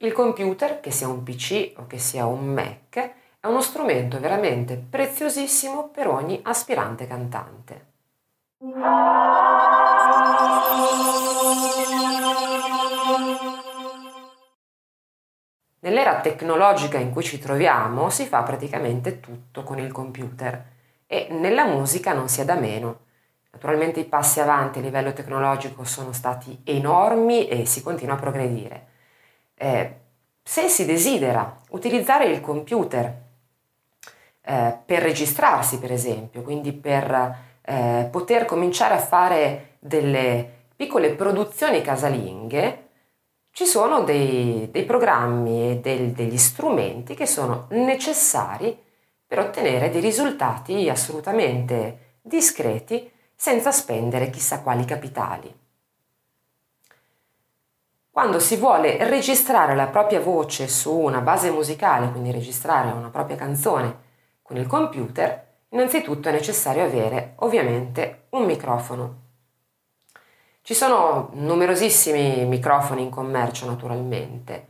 Il computer, che sia un PC o che sia un Mac, è uno strumento veramente preziosissimo per ogni aspirante cantante. Nell'era tecnologica in cui ci troviamo si fa praticamente tutto con il computer e nella musica non sia da meno. Naturalmente i passi avanti a livello tecnologico sono stati enormi e si continua a progredire. Eh, se si desidera utilizzare il computer eh, per registrarsi, per esempio, quindi per eh, poter cominciare a fare delle piccole produzioni casalinghe, ci sono dei, dei programmi e del, degli strumenti che sono necessari per ottenere dei risultati assolutamente discreti senza spendere chissà quali capitali. Quando si vuole registrare la propria voce su una base musicale, quindi registrare una propria canzone con il computer, innanzitutto è necessario avere ovviamente un microfono ci sono numerosissimi microfoni in commercio naturalmente.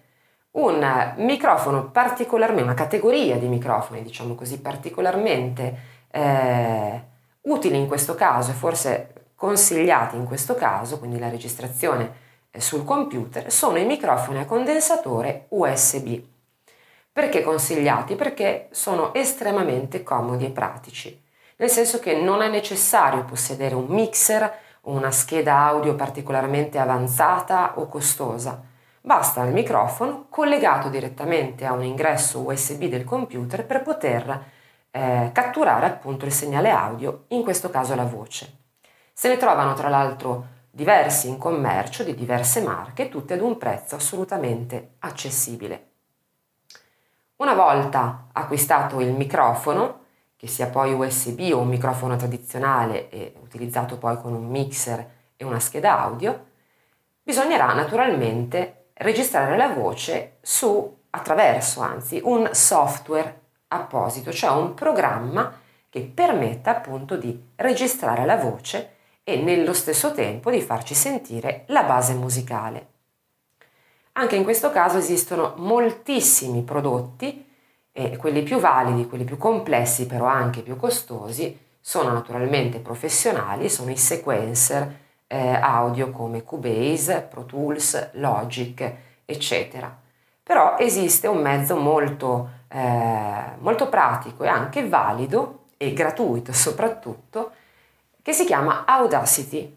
Un microfono particolarmente, una categoria di microfoni, diciamo così, particolarmente eh, utili in questo caso e forse consigliati in questo caso, quindi la registrazione sul computer, sono i microfoni a condensatore USB. Perché consigliati? Perché sono estremamente comodi e pratici, nel senso che non è necessario possedere un mixer una scheda audio particolarmente avanzata o costosa. Basta il microfono collegato direttamente a un ingresso USB del computer per poter eh, catturare appunto il segnale audio, in questo caso la voce. Se ne trovano tra l'altro diversi in commercio di diverse marche, tutte ad un prezzo assolutamente accessibile. Una volta acquistato il microfono, che sia poi USB o un microfono tradizionale e utilizzato poi con un mixer e una scheda audio, bisognerà naturalmente registrare la voce su attraverso anzi un software apposito, cioè un programma che permetta appunto di registrare la voce e nello stesso tempo di farci sentire la base musicale. Anche in questo caso esistono moltissimi prodotti e quelli più validi, quelli più complessi, però anche più costosi, sono naturalmente professionali, sono i sequencer eh, audio come Cubase, Pro Tools, Logic, eccetera. Però esiste un mezzo molto, eh, molto pratico e anche valido e gratuito soprattutto, che si chiama Audacity.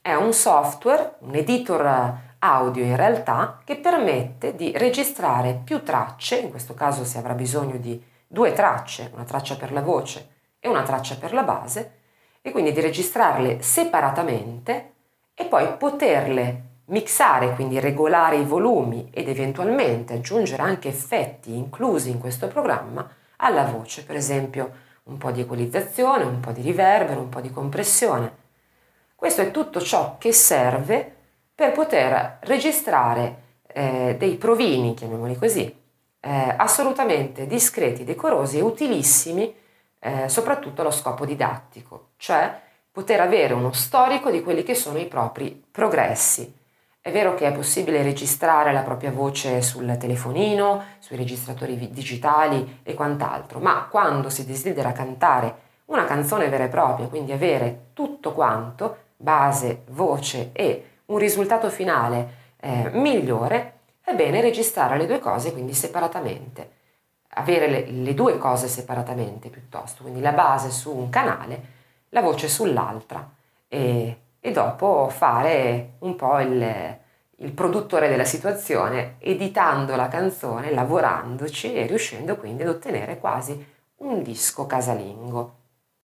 È un software, un editor audio in realtà che permette di registrare più tracce, in questo caso si avrà bisogno di due tracce, una traccia per la voce e una traccia per la base, e quindi di registrarle separatamente e poi poterle mixare, quindi regolare i volumi ed eventualmente aggiungere anche effetti inclusi in questo programma alla voce, per esempio un po' di equalizzazione, un po' di riverbero, un po' di compressione. Questo è tutto ciò che serve per poter registrare eh, dei provini, chiamiamoli così, eh, assolutamente discreti, decorosi e utilissimi eh, soprattutto allo scopo didattico, cioè poter avere uno storico di quelli che sono i propri progressi. È vero che è possibile registrare la propria voce sul telefonino, sui registratori digitali e quant'altro, ma quando si desidera cantare una canzone vera e propria, quindi avere tutto quanto, base, voce e un risultato finale eh, migliore, è bene registrare le due cose quindi separatamente, avere le, le, due cose separatamente piuttosto, quindi la base su un canale, la voce sull'altra e, e dopo fare un po' il, il produttore della situazione, editando la canzone, lavorandoci e riuscendo quindi ad ottenere quasi un disco casalingo.